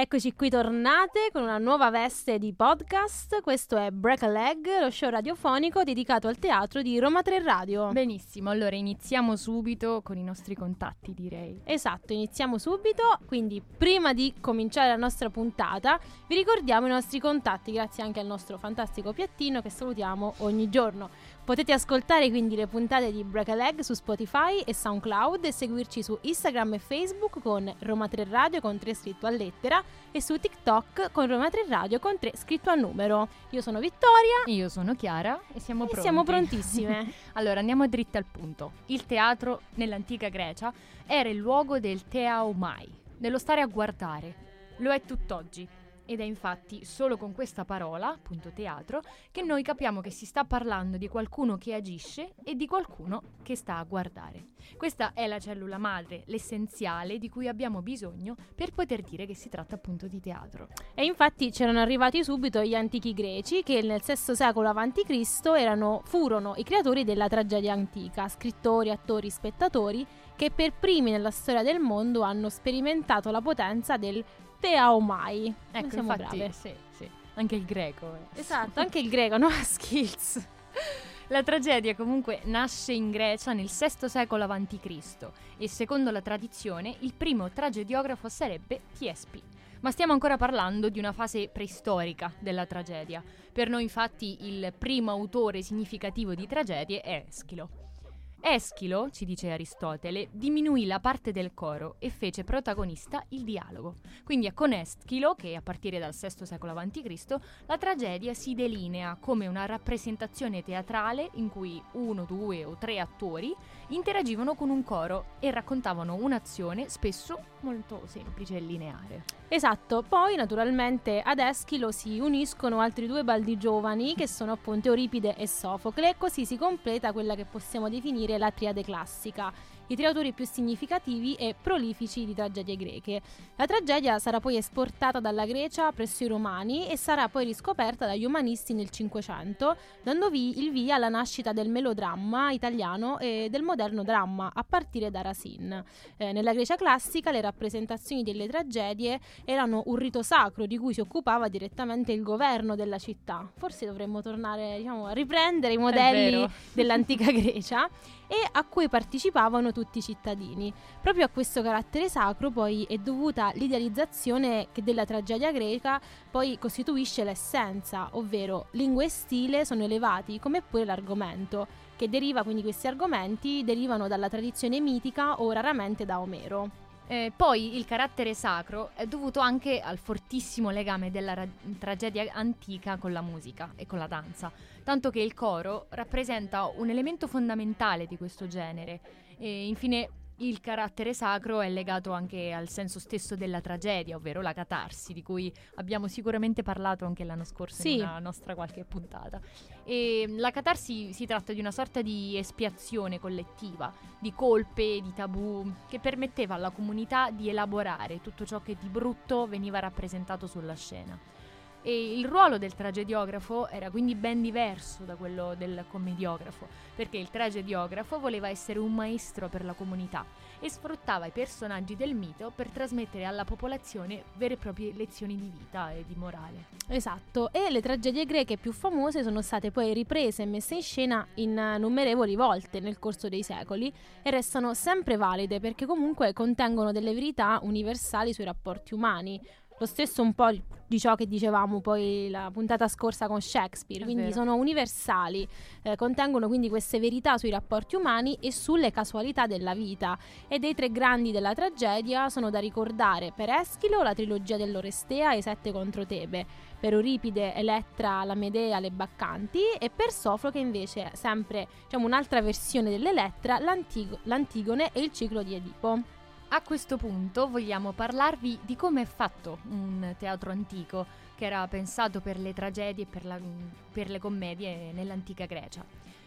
Eccoci qui tornate con una nuova veste di podcast. Questo è Break a Leg, lo show radiofonico dedicato al teatro di Roma 3 Radio. Benissimo, allora iniziamo subito con i nostri contatti, direi. Esatto, iniziamo subito. Quindi, prima di cominciare la nostra puntata, vi ricordiamo i nostri contatti, grazie anche al nostro fantastico piattino che salutiamo ogni giorno. Potete ascoltare quindi le puntate di Break a Leg su Spotify e SoundCloud e seguirci su Instagram e Facebook con Roma 3 Radio con 3 scritto a lettera e su TikTok con Roma 3 Radio con 3 scritto a numero. Io sono Vittoria. Io sono Chiara e siamo e pronti. Siamo prontissime. allora andiamo dritte al punto. Il teatro nell'antica Grecia era il luogo del teaomai, dello stare a guardare. Lo è tutt'oggi ed è infatti solo con questa parola, appunto teatro, che noi capiamo che si sta parlando di qualcuno che agisce e di qualcuno che sta a guardare. Questa è la cellula madre, l'essenziale di cui abbiamo bisogno per poter dire che si tratta appunto di teatro. E infatti c'erano arrivati subito gli antichi greci che nel VI secolo a.C. Furono i creatori della tragedia antica, scrittori, attori, spettatori che per primi nella storia del mondo hanno sperimentato la potenza del Teaomai. Ecco, siamo infatti, brave. Sì, sì. Anche il greco. Eh. Esatto, anche il greco, no? Skills. La tragedia comunque nasce in Grecia nel VI secolo a.C. e secondo la tradizione il primo tragediografo sarebbe Tiespi. Ma stiamo ancora parlando di una fase preistorica della tragedia. Per noi infatti il primo autore significativo di tragedie è Eschilo. Eschilo, ci dice Aristotele, diminuì la parte del coro e fece protagonista il dialogo. Quindi è con Eschilo che, a partire dal VI secolo a.C., la tragedia si delinea come una rappresentazione teatrale in cui uno, due o tre attori interagivano con un coro e raccontavano un'azione spesso molto semplice e lineare. Esatto, poi naturalmente ad Eschilo si uniscono altri due baldi giovani che sono appunto Euripide e Sofocle, così si completa quella che possiamo definire la triade classica i tre autori più significativi e prolifici di tragedie greche. La tragedia sarà poi esportata dalla Grecia presso i Romani e sarà poi riscoperta dagli umanisti nel Cinquecento, dando vi- il via alla nascita del melodramma italiano e del moderno dramma, a partire da Racine. Eh, nella Grecia classica le rappresentazioni delle tragedie erano un rito sacro di cui si occupava direttamente il governo della città. Forse dovremmo tornare diciamo, a riprendere i modelli dell'antica Grecia e a cui partecipavano tutti i cittadini. Proprio a questo carattere sacro poi è dovuta l'idealizzazione che della tragedia greca poi costituisce l'essenza, ovvero lingua e stile sono elevati come pure l'argomento, che deriva quindi questi argomenti derivano dalla tradizione mitica o raramente da Omero. Eh, poi il carattere sacro è dovuto anche al fortissimo legame della ra- tragedia antica con la musica e con la danza, tanto che il coro rappresenta un elemento fondamentale di questo genere. E infine il carattere sacro è legato anche al senso stesso della tragedia, ovvero la catarsi, di cui abbiamo sicuramente parlato anche l'anno scorso sì. nella nostra qualche puntata. E la catarsi si tratta di una sorta di espiazione collettiva, di colpe, di tabù, che permetteva alla comunità di elaborare tutto ciò che di brutto veniva rappresentato sulla scena. E il ruolo del tragediografo era quindi ben diverso da quello del commediografo, perché il tragediografo voleva essere un maestro per la comunità e sfruttava i personaggi del mito per trasmettere alla popolazione vere e proprie lezioni di vita e di morale. Esatto, e le tragedie greche più famose sono state poi riprese e messe in scena in numerevoli volte nel corso dei secoli e restano sempre valide perché comunque contengono delle verità universali sui rapporti umani lo stesso un po' di ciò che dicevamo poi la puntata scorsa con Shakespeare, È quindi vero. sono universali, eh, contengono quindi queste verità sui rapporti umani e sulle casualità della vita. E dei tre grandi della tragedia sono da ricordare per Eschilo la trilogia dell'Orestea e i sette contro Tebe, per Euripide, Elettra, la Medea, le Baccanti e per Sofocle invece sempre diciamo, un'altra versione dell'Elettra, l'Antigo- l'Antigone e il ciclo di Edipo. A questo punto vogliamo parlarvi di come è fatto un teatro antico che era pensato per le tragedie e per, la- per le commedie nell'antica Grecia.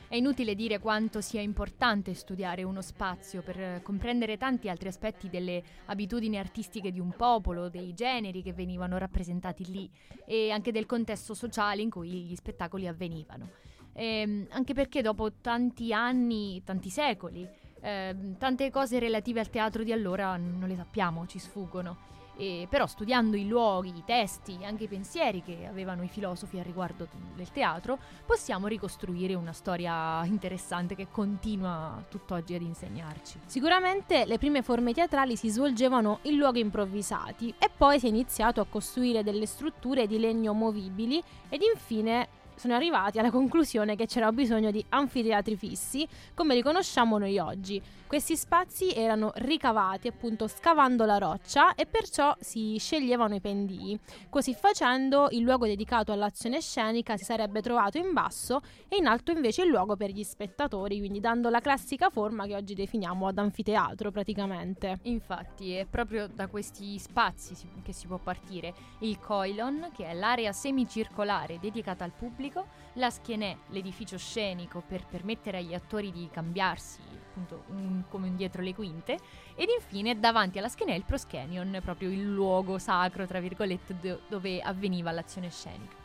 È inutile dire quanto sia importante studiare uno spazio per comprendere tanti altri aspetti delle abitudini artistiche di un popolo, dei generi che venivano rappresentati lì e anche del contesto sociale in cui gli spettacoli avvenivano. Ehm, anche perché dopo tanti anni, tanti secoli, eh, tante cose relative al teatro di allora non le sappiamo, ci sfuggono. E però studiando i luoghi, i testi, anche i pensieri che avevano i filosofi a riguardo del teatro, possiamo ricostruire una storia interessante che continua tutt'oggi ad insegnarci. Sicuramente le prime forme teatrali si svolgevano in luoghi improvvisati e poi si è iniziato a costruire delle strutture di legno movibili ed infine sono arrivati alla conclusione che c'era bisogno di anfiteatri fissi, come li conosciamo noi oggi. Questi spazi erano ricavati appunto scavando la roccia e perciò si sceglievano i pendii. Così facendo il luogo dedicato all'azione scenica si sarebbe trovato in basso e in alto invece il luogo per gli spettatori, quindi dando la classica forma che oggi definiamo ad anfiteatro praticamente. Infatti è proprio da questi spazi che si può partire. Il coilon, che è l'area semicircolare dedicata al pubblico, la schienè, l'edificio scenico per permettere agli attori di cambiarsi appunto un, come dietro le quinte, ed infine davanti alla schiena il proskenion, proprio il luogo sacro, tra virgolette, do- dove avveniva l'azione scenica.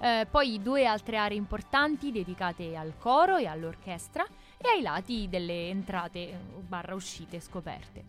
Eh, poi due altre aree importanti dedicate al coro e all'orchestra e ai lati delle entrate eh, barra uscite scoperte.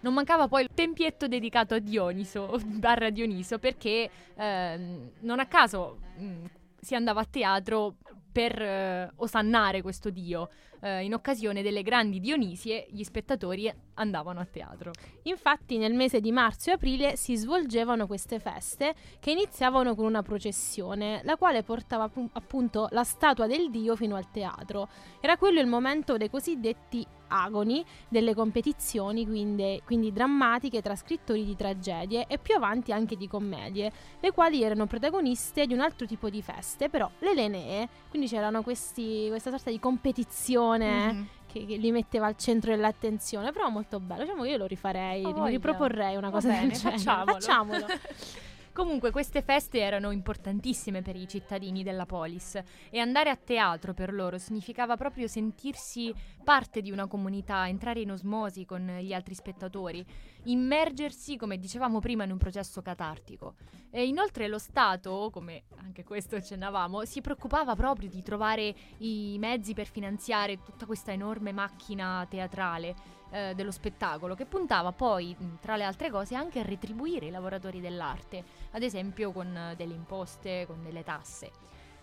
Non mancava poi il tempietto dedicato a Dioniso, barra Dioniso, perché eh, non a caso mh, mm, si andava a teatro per eh, osannare questo dio. Eh, in occasione delle grandi Dionisie gli spettatori andavano a teatro. Infatti nel mese di marzo e aprile si svolgevano queste feste che iniziavano con una processione, la quale portava appunto la statua del dio fino al teatro. Era quello il momento dei cosiddetti agoni delle competizioni, quindi, quindi, drammatiche tra scrittori di tragedie e più avanti anche di commedie, le quali erano protagoniste di un altro tipo di feste, però le Lenee, quindi c'erano questi, questa sorta di competizione mm-hmm. che, che, li metteva al centro dell'attenzione, però molto bello, diciamo che io lo rifarei, oh, riproporrei una cosa bene, del genere. Facciamolo. Facciamolo. Comunque queste feste erano importantissime per i cittadini della polis e andare a teatro per loro significava proprio sentirsi parte di una comunità, entrare in osmosi con gli altri spettatori, immergersi, come dicevamo prima, in un processo catartico. E inoltre lo Stato, come anche questo accennavamo, si preoccupava proprio di trovare i mezzi per finanziare tutta questa enorme macchina teatrale eh, dello spettacolo, che puntava poi, tra le altre cose, anche a retribuire i lavoratori dell'arte, ad esempio con eh, delle imposte, con delle tasse.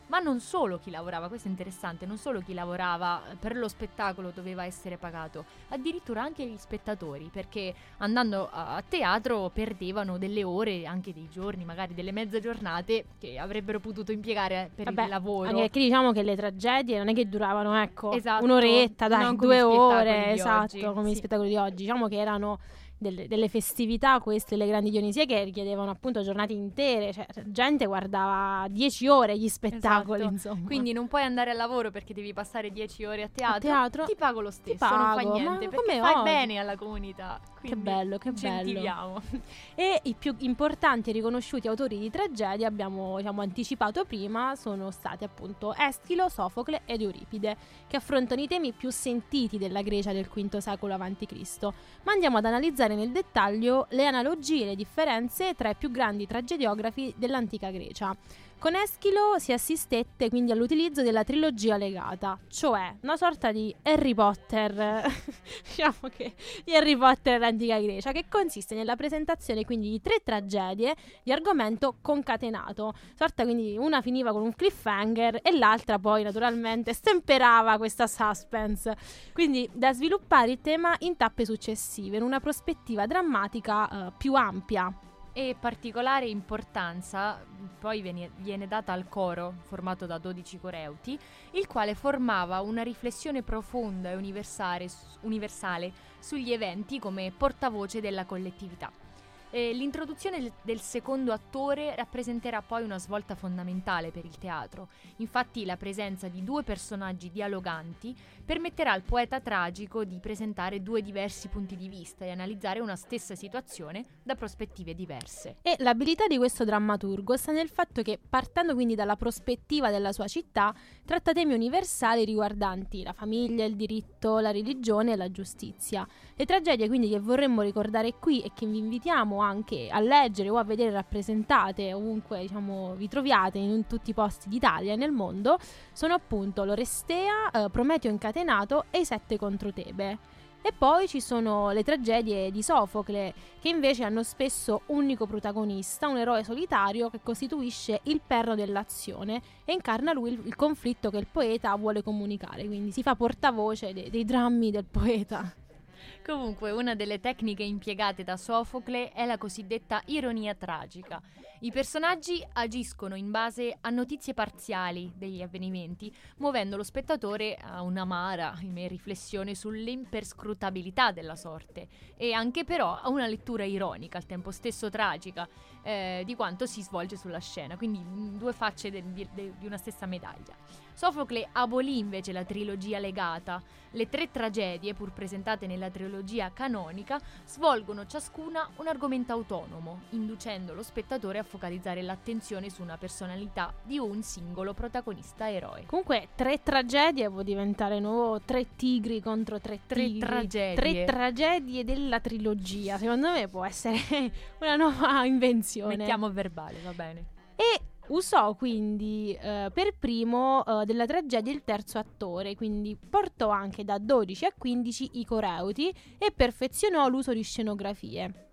Ma non solo chi lavorava, questo è interessante, non solo chi lavorava per lo spettacolo doveva essere pagato, addirittura anche gli spettatori, perché andando a teatro perdevano delle ore, anche dei giorni, magari delle mezze giornate che avrebbero potuto impiegare per Vabbè, il lavoro. Anche perché diciamo che le tragedie non è che duravano, ecco, esatto, un'oretta, dai, due ore, esatto, oggi, come sì. gli spettacoli di oggi. Diciamo che erano delle, delle, festività, queste, le grandi Dionisie, che richiedevano appunto giornate intere, cioè gente guardava dieci ore gli spettacoli, esatto. insomma. Quindi non puoi andare al lavoro perché devi passare dieci ore a teatro, a teatro? ti pago lo stesso, pago, non fa niente, perché fai oggi. bene alla comunità. Che bello, che bello. e i più importanti e riconosciuti autori di tragedia, abbiamo diciamo, anticipato prima, sono stati appunto Eschilo, Sofocle ed Euripide, che affrontano i temi più sentiti della Grecia del V secolo a.C. Ma andiamo ad analizzare nel dettaglio le analogie e le differenze tra i più grandi tragediografi dell'antica Grecia. Con Eschilo si assistette quindi all'utilizzo della trilogia legata, cioè una sorta di Harry Potter, diciamo che di Harry Potter dell'antica Grecia, che consiste nella presentazione quindi di tre tragedie di argomento concatenato, sorta quindi una finiva con un cliffhanger e l'altra poi naturalmente stemperava questa suspense, quindi da sviluppare il tema in tappe successive, in una prospettiva drammatica uh, più ampia e particolare importanza poi viene, viene, data al coro, formato da 12 coreuti, il quale formava una riflessione profonda e universale, universale sugli eventi come portavoce della collettività. Eh, l'introduzione del secondo attore rappresenterà poi una svolta fondamentale per il teatro. Infatti la presenza di due personaggi dialoganti permetterà al poeta tragico di presentare due diversi punti di vista e analizzare una stessa situazione da prospettive diverse. E l'abilità di questo drammaturgo sta nel fatto che, partendo quindi dalla prospettiva della sua città, tratta temi universali riguardanti la famiglia, il diritto, la religione e la giustizia. Le tragedie quindi che vorremmo ricordare qui e che vi invitiamo anche a leggere o a vedere rappresentate ovunque diciamo, vi troviate in tutti i posti d'Italia e nel mondo sono appunto l'Orestea, eh, Prometeo incatenato e i Sette contro Tebe. E poi ci sono le tragedie di Sofocle, che invece hanno spesso un unico protagonista, un eroe solitario che costituisce il perno dell'azione e incarna lui il, il conflitto che il poeta vuole comunicare, quindi si fa portavoce de- dei drammi del poeta. Comunque, una delle tecniche impiegate da Sofocle è la cosiddetta ironia tragica. I personaggi agiscono in base a notizie parziali degli avvenimenti, muovendo lo spettatore a un'amara riflessione sull'imperscrutabilità della sorte e anche però a una lettura ironica, al tempo stesso tragica, eh, di quanto si svolge sulla scena, quindi due facce de- de- di una stessa medaglia. Sofocle abolì invece la trilogia legata. Le tre tragedie, pur presentate nella trilogia canonica, svolgono ciascuna un argomento autonomo, inducendo lo spettatore a focalizzare l'attenzione su una personalità di un singolo protagonista eroe. Comunque, tre tragedie può diventare nuovo tre tigri contro tre tigri. Tre tragedie. Tre tragedie della trilogia. Secondo me può essere una nuova invenzione. Mettiamo a verbale, va bene. E usò quindi eh, per primo eh, della tragedia il terzo attore, quindi portò anche da 12 a 15 i coreuti e perfezionò l'uso di scenografie.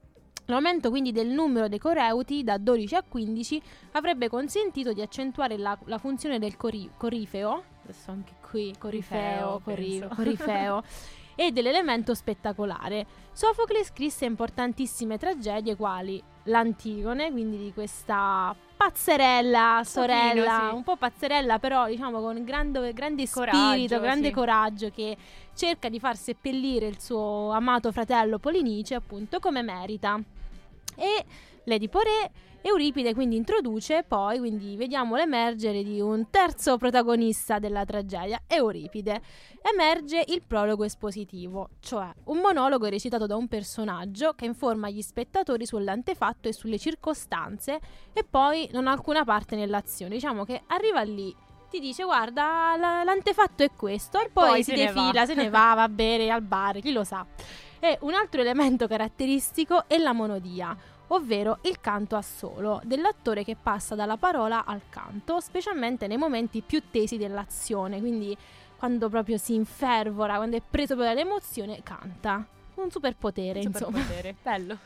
L'aumento quindi del numero dei coreuti da 12 a 15 avrebbe consentito di accentuare la, la funzione del cori- corifeo, adesso anche qui corifeo, Corifeo, corifeo, e dell'elemento spettacolare. Sofocle scrisse importantissime tragedie quali l'Antigone, quindi di questa pazzerella sorella, sì. un po' pazzerella però diciamo con grande, grande Coraggio, spirito, grande sì. coraggio che cerca di far seppellire il suo amato fratello Polinice appunto come merita. E l'Edipo Re Euripide quindi introduce poi, quindi vediamo l'emergere di un terzo protagonista della tragedia, Euripide. Emerge il prologo espositivo, cioè un monologo recitato da un personaggio che informa gli spettatori sull'antefatto e sulle circostanze e poi non ha alcuna parte nell'azione. Diciamo che arriva lì, ti dice guarda la- l'antefatto è questo e poi, Poi si se ne va." defila, se ne va, va a bere al bar, chi lo sa. E un altro elemento caratteristico è la monodia, ovvero il canto a solo dell'attore che passa dalla parola al canto, specialmente nei momenti più tesi dell'azione, quindi quando proprio si infervora, quando è preso per l'emozione, canta. Un superpotere, insomma. Superpotere, bello.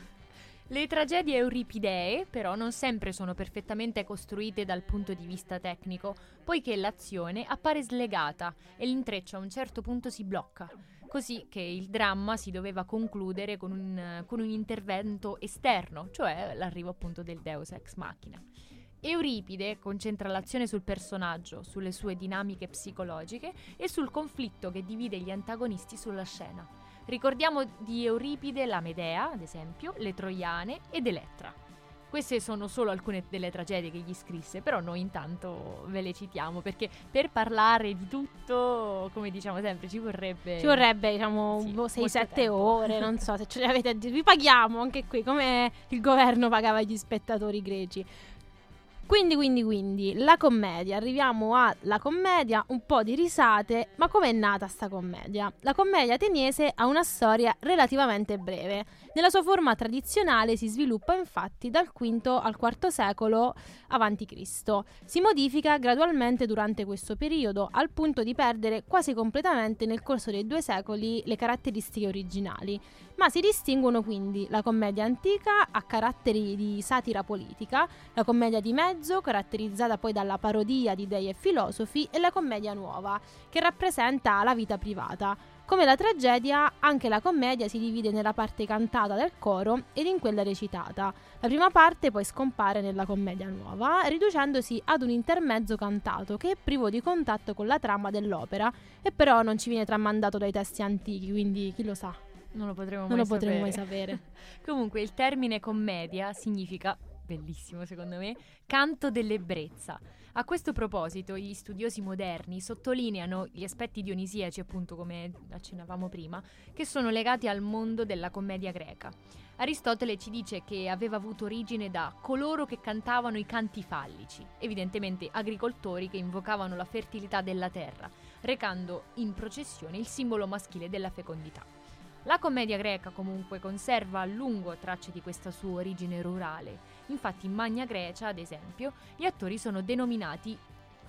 Le tragedie euripidee però non sempre sono perfettamente costruite dal punto di vista tecnico, poiché l'azione appare slegata e l'intreccio a un certo punto si blocca, così che il dramma si doveva concludere con un, con un intervento esterno, cioè l'arrivo appunto del Deus ex machina. Euripide concentra l'azione sul personaggio, sulle sue dinamiche psicologiche e sul conflitto che divide gli antagonisti sulla scena. Ricordiamo di Euripide la Medea, ad esempio, le Troiane ed Elettra. Queste sono solo alcune delle tragedie che gli scrisse, però noi intanto ve le citiamo perché per parlare di tutto, come diciamo sempre, ci vorrebbe Ci vorrebbe, diciamo, Sì, boh, molto 6-7 tempo. ore, non so se ce le avete. Vi paghiamo anche qui, come il governo pagava gli spettatori greci. Quindi, quindi, quindi, la commedia. Arriviamo alla commedia, un po' di risate, ma com'è nata sta commedia? La commedia ateniese ha una storia relativamente breve. Nella sua forma tradizionale si sviluppa infatti dal V al IV secolo a.C. Si modifica gradualmente durante questo periodo, al punto di perdere quasi completamente nel corso dei due secoli le caratteristiche originali. Ma si distinguono quindi la commedia antica a caratteri di satira politica, la commedia di mezzo, caratterizzata poi dalla parodia di dei e filosofi, e la commedia nuova, che rappresenta la vita privata. Come la tragedia, anche la commedia si divide nella parte cantata del coro ed in quella recitata. La prima parte poi scompare nella commedia nuova, riducendosi ad un intermezzo cantato che è privo di contatto con la trama dell'opera e però non ci viene tramandato dai testi antichi, quindi chi lo sa, non lo potremo non mai lo potremo mai sapere. sapere. Comunque il termine commedia significa, bellissimo secondo me, canto dell'ebbrezza. A questo proposito gli studiosi moderni sottolineano gli aspetti dionisiaci, appunto come accennavamo prima, che sono legati al mondo della commedia greca. Aristotele ci dice che aveva avuto origine da coloro che cantavano i canti fallici, evidentemente agricoltori che invocavano la fertilità della terra, recando in processione il simbolo maschile della fecondità. La commedia greca comunque conserva a lungo tracce di questa sua origine rurale. Infatti in Magna Grecia, ad esempio, gli attori sono denominati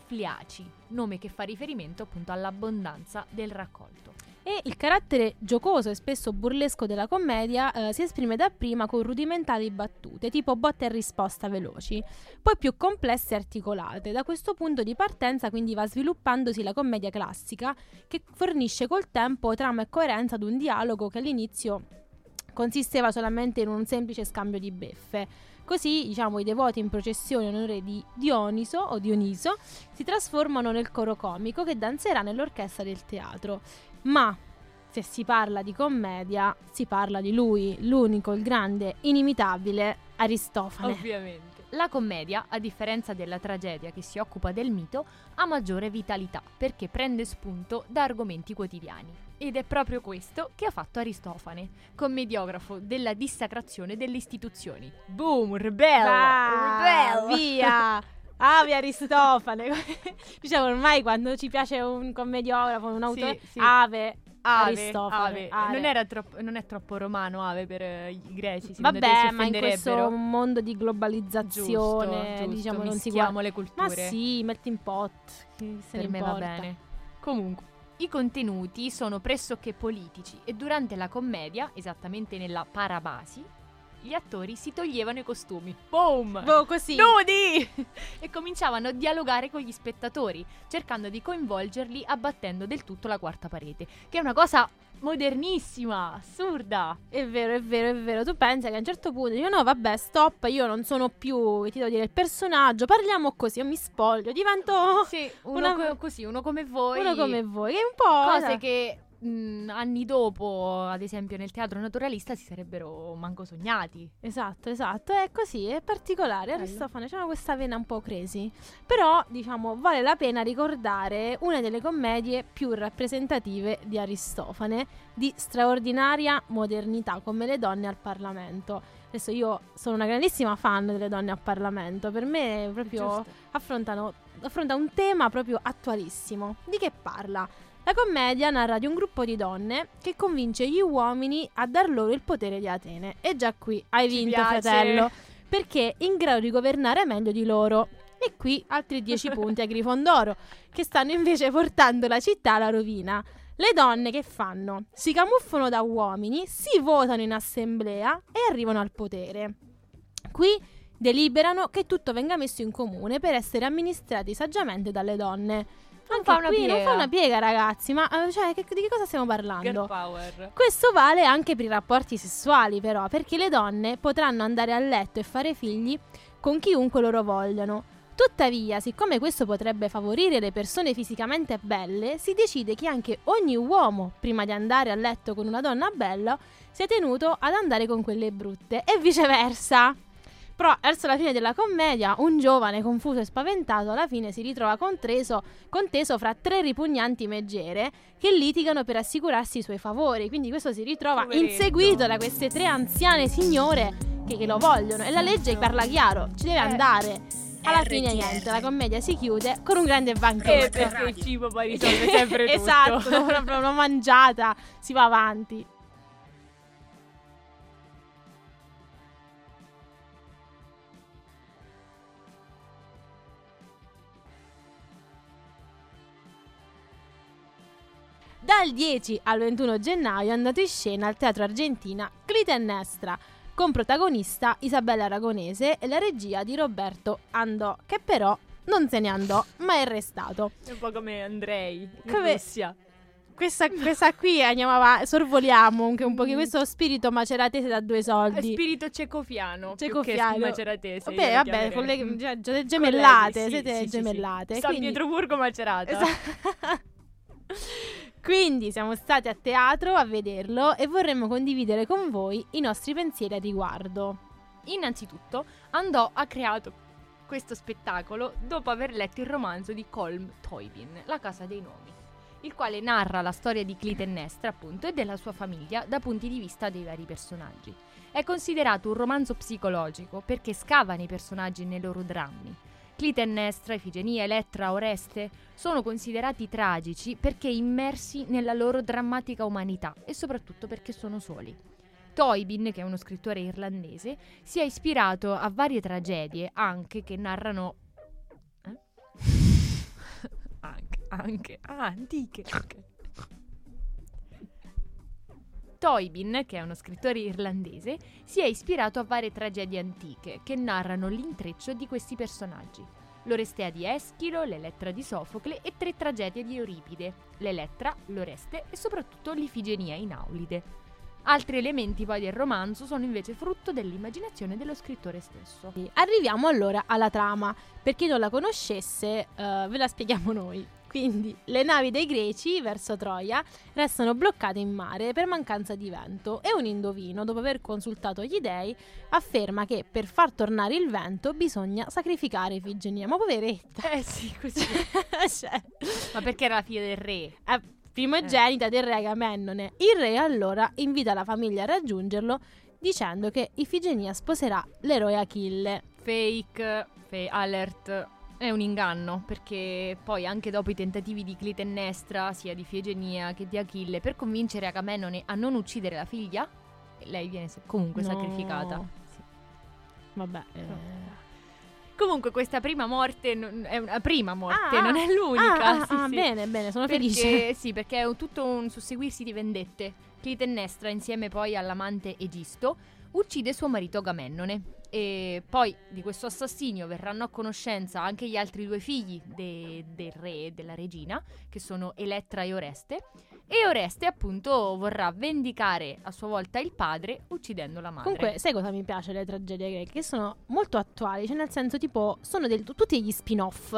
fliaci, nome che fa riferimento appunto all'abbondanza del raccolto. E il carattere giocoso e spesso burlesco della commedia eh, si esprime dapprima con rudimentali battute, tipo botte e risposta veloci, poi più complesse e articolate. Da questo punto di partenza quindi va sviluppandosi la commedia classica, che fornisce col tempo trama e coerenza ad un dialogo che all'inizio consisteva solamente in un semplice scambio di beffe. Così, diciamo, i devoti in processione in onore di Dioniso o Dioniso si trasformano nel coro comico che danzerà nell'orchestra del teatro. Ma se si parla di commedia, si parla di lui, l'unico, il grande, inimitabile Aristofane. Ovviamente. La commedia, a differenza della tragedia che si occupa del mito, ha maggiore vitalità perché prende spunto da argomenti quotidiani. Ed è proprio questo che ha fatto Aristofane, commediografo della dissacrazione delle istituzioni. Boom, rebello! Va, via! Ave Aristofane. diciamo ormai quando ci piace un commediografo, un autore, Sì, sì. ave, Ave, Aristofane. ave. ave. Non, era troppo, non è troppo romano ave per eh, i greci, Vabbè, ma in questo mondo di globalizzazione, Giusto, giusto, diciamo, non si guarda. le culture. Ma sì, metti in pot. se per ne me va importa. bene. Comunque, i contenuti sono pressoché politici e durante la commedia, esattamente nella parabasi, gli attori si toglievano i costumi. Boom! Boh, così. Nudi! e cominciavano a dialogare con gli spettatori, cercando di coinvolgerli abbattendo del tutto la quarta parete, che è una cosa modernissima, assurda. È vero, è vero, è vero. Tu pensi che a un certo punto dico no, vabbè, stop, io non sono più, ti devo dire, il personaggio, parliamo così, io mi spoglio, divento Sì, uno Una- co- così, uno come voi. uno come voi. Che è un po'... Cose che mh, anni dopo, ad esempio nel teatro naturalista, si sarebbero manco sognati. Esatto, esatto, è così, è particolare. Bello. Aristofane c'ha questa vena un po' crazy. Però, diciamo, vale la pena ricordare una delle commedie più rappresentative di Aristofane, di straordinaria modernità, come Le donne al Parlamento. Adesso io sono una grandissima fan delle donne al Parlamento, per me proprio affrontano, affronta un tema proprio attualissimo. Di che parla? La commedia narra di un gruppo di donne che convince gli uomini a dar loro il potere di Atene. E già qui hai Ci vinto, piace. fratello, perché è in grado di governare meglio di loro. E qui altri 10 punti a Grifondoro, che stanno invece portando la città alla rovina. Le donne che fanno? Si camuffano da uomini, si votano in assemblea e arrivano al potere. Qui deliberano che tutto venga messo in comune per essere amministrati saggiamente dalle donne. Non fa una qui non piega. fa una piega, ragazzi, ma eh, cioè, che- di che cosa stiamo Girl parlando? power. Questo vale anche per i rapporti sessuali, però, perché le donne potranno andare a letto e fare figli con chiunque loro vogliano. Tuttavia, siccome questo potrebbe favorire le persone fisicamente belle, si decide che anche ogni uomo, prima di andare a letto con una donna bella, sia tenuto ad andare con quelle brutte e viceversa. Però verso la fine della commedia, un giovane confuso e spaventato alla fine si ritrova contreso, conteso fra tre ripugnanti meggere che litigano per assicurarsi i suoi favori. Quindi questo si ritrova Poveretto. inseguito da queste tre anziane signore che, che lo vogliono. E la legge parla chiaro, ci deve Eh. andare. Alla fine niente, la commedia si chiude con un grande Eh, banchetto. perché il cibo poi risolve sempre tutto. esatto, dopo una, una mangiata si va avanti. Dal 10 al 21 gennaio è andato in scena al Teatro Argentina Clitennestra, con protagonista Isabella Aragonese e la regia di Roberto Andò, che però non se ne andò, ma è restato. È un po' come Andrei Come- Russia. Questa, questa qui andiamo avanti, sorvoliamo anche un Mm. pochino questo spirito maceratese da due soldi. spirito cecofiano. Cecofiano. Che maceratese. Lo vabbè, colleghi, Mm. cioè, ge- gemellate, Colleghi, sì, siete sì, sì, sì. gemellate. San quindi- Pietroburgo macerata. Esatto. Quindi siamo stati a teatro a vederlo e vorremmo condividere con voi i nostri pensieri a riguardo. Innanzitutto, Andò ha creato questo spettacolo dopo aver letto il romanzo di Colm Toybin, La casa dei nomi, il quale narra la storia di Clitennestra, appunto, e della sua famiglia da punti di vista dei vari personaggi. È considerato un romanzo psicologico perché scava nei personaggi e nei loro drammi. Clitennestra, Ifigenia, Elettra, Oreste sono considerati tragici perché immersi nella loro drammatica umanità e soprattutto perché sono soli. Toybin, che è uno scrittore irlandese, si è ispirato a varie tragedie anche che narrano. Eh? anche, anche. Ah, antiche. ok. Toybin, che è uno scrittore irlandese, si è ispirato a varie tragedie antiche che narrano l'intreccio di questi personaggi. L'Orestea di Eschilo, l'Elettra di Sofocle e tre tragedie di Euripide, l'Elettra, l'Oreste e soprattutto l'Ifigenia in Aulide. Altri elementi poi del romanzo sono invece frutto dell'immaginazione dello scrittore stesso. Arriviamo allora alla trama. Per chi non la conoscesse, uh, ve la spieghiamo noi. Quindi le navi dei greci verso Troia restano bloccate in mare per mancanza di vento e un indovino, dopo aver consultato gli dei, afferma che per far tornare il vento bisogna sacrificare Ifigenia. Ma poveretta! Eh sì, così. cioè. Ma perché era la figlia del re? Eh, primogenita eh. del re Agamennone. Il re allora invita la famiglia a raggiungerlo dicendo che Ifigenia sposerà l'eroe Achille. Fake, fake alert è un inganno, perché poi anche dopo i tentativi di Clitennestra, sia di Fiegenia che di Achille, per convincere Agamennone a non uccidere la figlia, lei viene comunque no. sacrificata. Sì. Vabbè. Eh. Comunque questa prima morte è una prima morte, ah, non è l'unica. Ah, sì, ah, sì. bene, bene, sono perché, felice. Sì, perché è tutto un susseguirsi di vendette. Clitennestra, insieme poi all'amante Egisto, uccide suo marito Agamennone e poi di questo assassinio verranno a conoscenza anche gli altri due figli de- del re e della regina, che sono Elettra e Oreste. E Oreste, appunto, vorrà vendicare a sua volta il padre uccidendo la madre. Comunque, sai cosa mi piace le tragedie greche? Che sono molto attuali, cioè nel senso, tipo, sono del, tutti gli spin-off.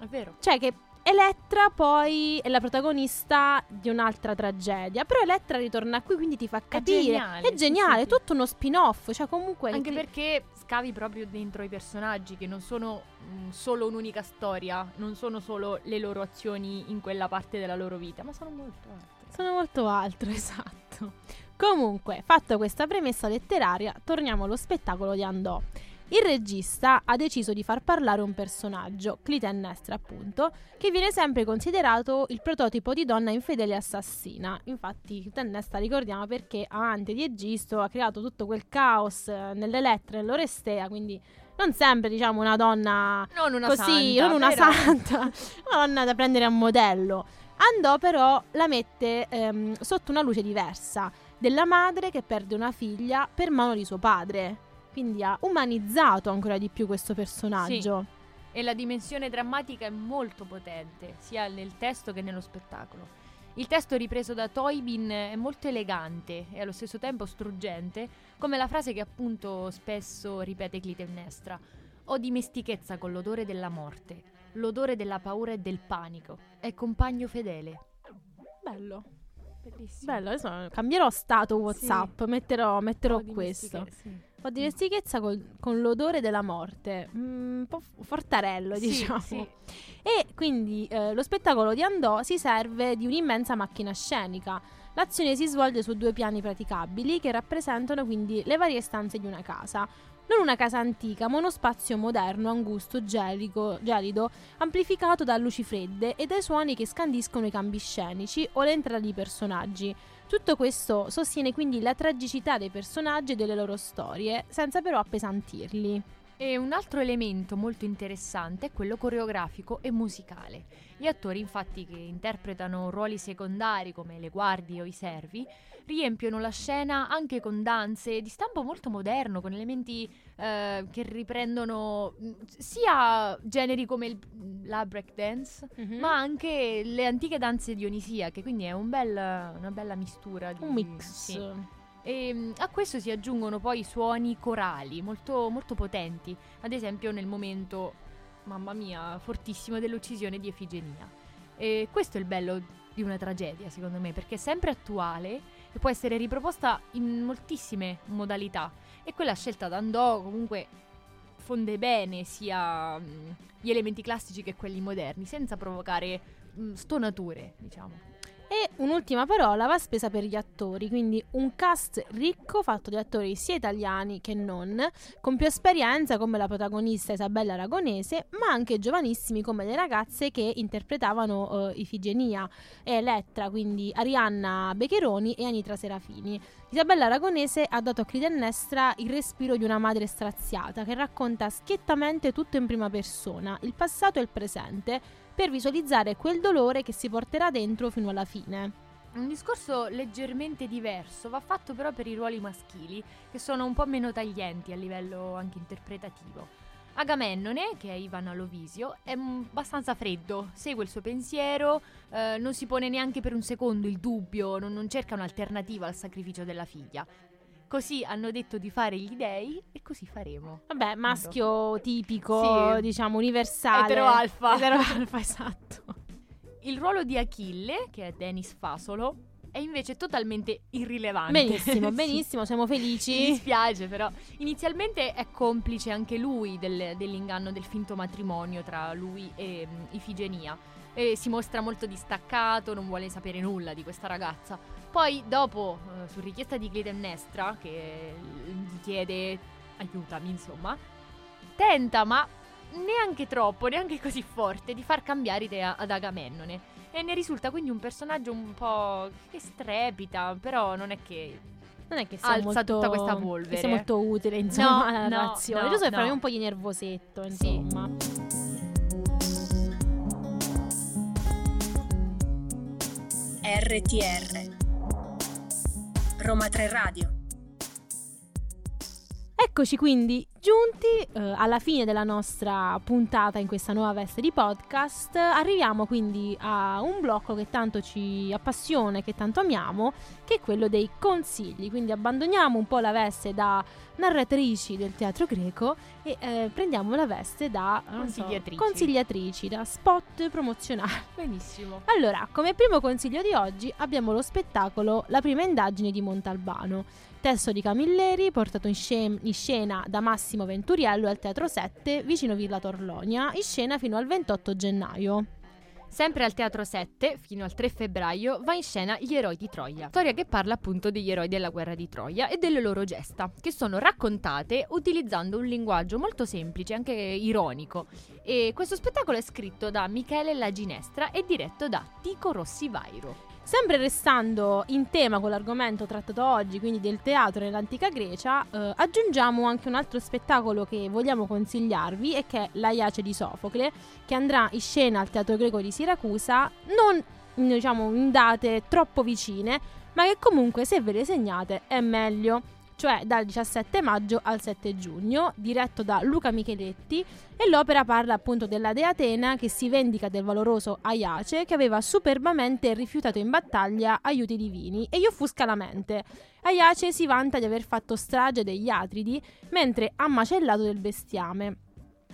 È vero. Cioè, che Elettra poi è la protagonista di un'altra tragedia. Però Elettra ritorna qui, quindi ti fa capire. È geniale. È geniale, sì, sì, tutto uno spin-off. Cioè, comunque. Anche cli- perché scavi proprio dentro i personaggi che non sono mh, solo un'unica storia, non sono solo le loro azioni in quella parte della loro vita, ma sono molto altro. Sono molto altro, esatto. Comunque, fatta questa premessa letteraria, torniamo allo spettacolo di Andò. Il regista ha deciso di far parlare un personaggio, Clitennestra appunto, che viene sempre considerato il prototipo di donna infedele assassina. Infatti Clitennestra ricordiamo perché amante di Egisto ha creato tutto quel caos eh, nell'Elettra e nell'Orestea, quindi non sempre diciamo una donna non una così, santa, non una però. santa, una donna da prendere a modello. Andò però la mette ehm, sotto una luce diversa, della madre che perde una figlia per mano di suo padre. Quindi ha umanizzato ancora di più questo personaggio. Sì. E la dimensione drammatica è molto potente, sia nel testo che nello spettacolo. Il testo ripreso da Toybin è molto elegante e allo stesso tempo struggente, come la frase che appunto spesso ripete Clitemnestra. Ho dimestichezza con l'odore della morte, l'odore della paura e del panico. È compagno fedele. Bello. Bellissimo. Bello, adesso cambierò stato WhatsApp, sì. metterò, metterò questo. Sì. Ho dimestichezza col, con l'odore della morte, mm, un po' fortarello, sì, diciamo. Sì. E quindi eh, lo spettacolo di Andò si serve di un'immensa macchina scenica. L'azione si svolge su due piani praticabili che rappresentano quindi le varie stanze di una casa. Non una casa antica, ma uno spazio moderno, angusto, gelico, gelido, amplificato da luci fredde e dai suoni che scandiscono i cambi scenici o l'entrata di personaggi. Tutto questo sostiene quindi la tragicità dei personaggi e delle loro storie, senza però appesantirli. E un altro elemento molto interessante è quello coreografico e musicale. Gli attori, infatti, che interpretano ruoli secondari come le guardie o i servi, riempiono la scena anche con danze di stampo molto moderno, con elementi eh, che riprendono sia generi come il, la breakdance, Mhm. ma anche le antiche danze dionisiache, quindi è un bel, una bella mistura. Di, Un mix. sì. E mm, a questo si aggiungono poi suoni corali molto, molto potenti, ad esempio nel momento, mamma mia, fortissimo dell'uccisione di Efigenia. E questo è il bello di una tragedia, secondo me, perché è sempre attuale e può essere riproposta in moltissime modalità. E quella scelta da Andò comunque fonde bene sia mm, gli elementi classici che quelli moderni, senza provocare mm, stonature, diciamo. E un'ultima parola va spesa per gli attori, quindi un cast ricco fatto di attori sia italiani che non, con più esperienza come la protagonista Isabella Aragonese, ma anche giovanissimi come le ragazze che interpretavano eh, Ifigenia e Elettra, quindi Arianna Beccheroni e Anitra Serafini. Isabella Aragonese ha dato a Clitennestra il respiro di una madre straziata che racconta schiettamente tutto in prima persona, il passato e il presente, per visualizzare quel dolore che si porterà dentro fino alla fine. Un discorso leggermente diverso va fatto però per i ruoli maschili, che sono un po' meno taglienti a livello anche interpretativo. Agamennone, che è Ivan Alovisio, è abbastanza freddo, segue il suo pensiero, eh, non si pone neanche per un secondo il dubbio, non, non cerca un'alternativa al sacrificio della figlia. Così hanno detto di fare gli dei e così faremo. Vabbè, maschio tipico, sì. diciamo, universale. Etero alfa. Etero alfa, esatto. Il ruolo di Achille, che è Denis Fasolo, è invece totalmente irrilevante. Benissimo, benissimo, siamo felici. Mi dispiace però. Inizialmente è complice anche lui del, dell'inganno del finto matrimonio tra lui e um, Ifigenia. E si mostra molto distaccato, non vuole sapere nulla di questa ragazza. Poi dopo, uh, su richiesta di Clitemnestra, che gli chiede aiutami insomma, tenta ma neanche troppo, neanche così forte, di far cambiare idea ad Agamennone e ne risulta quindi un personaggio un po' che strepita, però non è che non è che sia alza molto, tutta questa polvere. sia molto utile, insomma, no, alla no, narrazione. No, Giusto per no. un po' di nervosetto, insomma. RTR Roma 3 Radio Eccoci quindi giunti eh, alla fine della nostra puntata in questa nuova veste di podcast. Arriviamo quindi a un blocco che tanto ci appassiona e che tanto amiamo, che è quello dei consigli. Quindi abbandoniamo un po' la veste da narratrici del teatro greco e eh, prendiamo la veste da non so, Consigliatrici. consigliatrici, da spot promozionali. Benissimo. Allora, come primo consiglio di oggi abbiamo lo spettacolo La prima indagine di Montalbano, testo di Camilleri portato in, scen- in scena da Massimo Venturiello al Teatro 7 vicino Villa Torlonia, in scena fino al 28 gennaio. Sempre al Teatro 7, fino al 3 febbraio, va in scena Gli eroi di Troia. Storia che parla appunto degli eroi della guerra di Troia e delle loro gesta, che sono raccontate utilizzando un linguaggio molto semplice, anche ironico. E questo spettacolo è scritto da Michele Laginestra e diretto da Tico Rossi Vairo. Sempre restando in tema con l'argomento trattato oggi, quindi del teatro nell'antica Grecia, eh, aggiungiamo anche un altro spettacolo che vogliamo consigliarvi e che è L'Aiace di Sofocle, che andrà in scena al Teatro Greco di Siracusa, non diciamo in date troppo vicine, ma che comunque se ve le segnate è meglio cioè dal 17 maggio al 7 giugno, diretto da Luca Micheletti, e l'opera parla appunto della dea Atena che si vendica del valoroso Aiace che aveva superbamente rifiutato in battaglia aiuti divini e gli offusca la mente. Aiace si vanta di aver fatto strage degli Atridi mentre ha macellato del bestiame.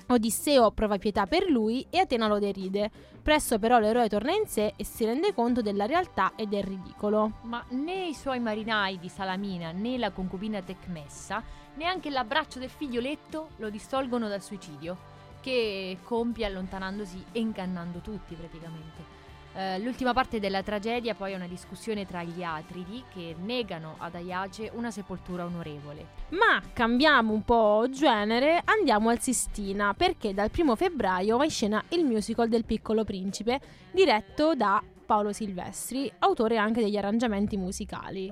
Odisseo prova pietà per lui e Atena lo deride. Presto però l'eroe torna in sé e si rende conto della realtà e del ridicolo. Ma né i suoi marinai di Salamina né la concubina Tecmessa, neanche l'abbraccio del figlioletto lo distolgono dal suicidio, che compie allontanandosi e ingannando tutti praticamente. Eh, l'ultima parte della tragedia poi è una discussione tra gli Atridi che negano ad Aiace una sepoltura onorevole. Ma cambiamo un po' genere, andiamo al Sistina perché dal primo febbraio va in scena il musical del Piccolo Principe, diretto da Paolo Silvestri, autore anche degli arrangiamenti musicali.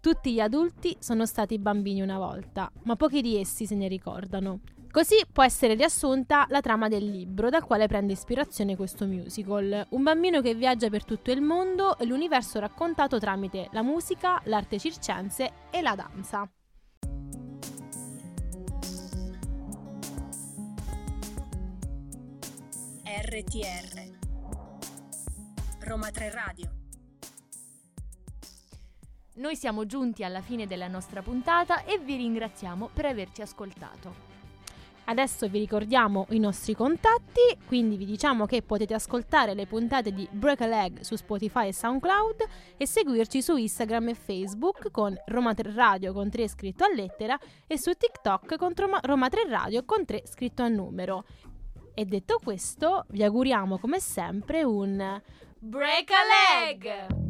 Tutti gli adulti sono stati bambini una volta, ma pochi di essi se ne ricordano. Così può essere riassunta la trama del libro dal quale prende ispirazione questo musical. Un bambino che viaggia per tutto il mondo e l'universo raccontato tramite la musica, l'arte circense e la danza. RTR Roma 3 Radio Noi siamo giunti alla fine della nostra puntata e vi ringraziamo per averci ascoltato. Adesso vi ricordiamo i nostri contatti, quindi vi diciamo che potete ascoltare le puntate di Break a Leg su Spotify e SoundCloud e seguirci su Instagram e Facebook con Roma 3 Radio con 3 scritto a lettera e su TikTok con Roma, Roma 3 Radio con 3 scritto a numero. E detto questo, vi auguriamo come sempre un Break a leg!